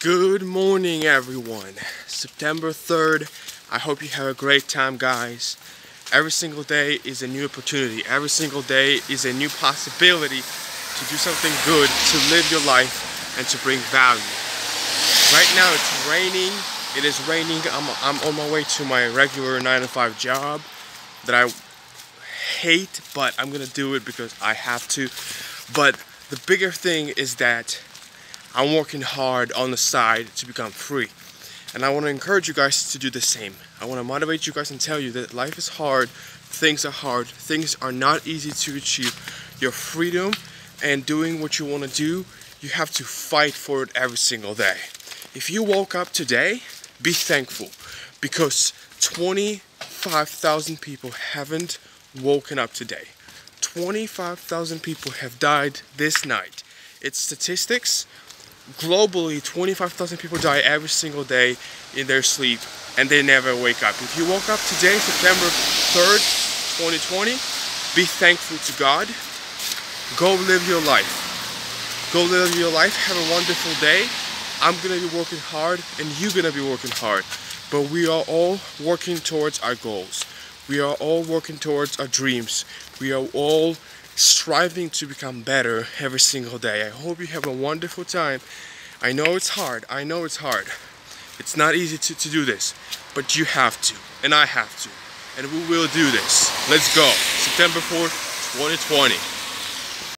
Good morning, everyone. September 3rd. I hope you have a great time, guys. Every single day is a new opportunity. Every single day is a new possibility to do something good, to live your life, and to bring value. Right now, it's raining. It is raining. I'm, I'm on my way to my regular 9 to 5 job that I hate, but I'm gonna do it because I have to. But the bigger thing is that I'm working hard on the side to become free. And I want to encourage you guys to do the same. I want to motivate you guys and tell you that life is hard, things are hard, things are not easy to achieve. Your freedom and doing what you want to do, you have to fight for it every single day. If you woke up today, be thankful because 25,000 people haven't woken up today. 25,000 people have died this night. It's statistics. Globally, 25,000 people die every single day in their sleep and they never wake up. If you woke up today, September 3rd, 2020, be thankful to God. Go live your life. Go live your life. Have a wonderful day. I'm going to be working hard and you're going to be working hard. But we are all working towards our goals. We are all working towards our dreams. We are all striving to become better every single day. I hope you have a wonderful time. I know it's hard. I know it's hard. It's not easy to, to do this, but you have to, and I have to, and we will do this. Let's go. September 4th, 2020.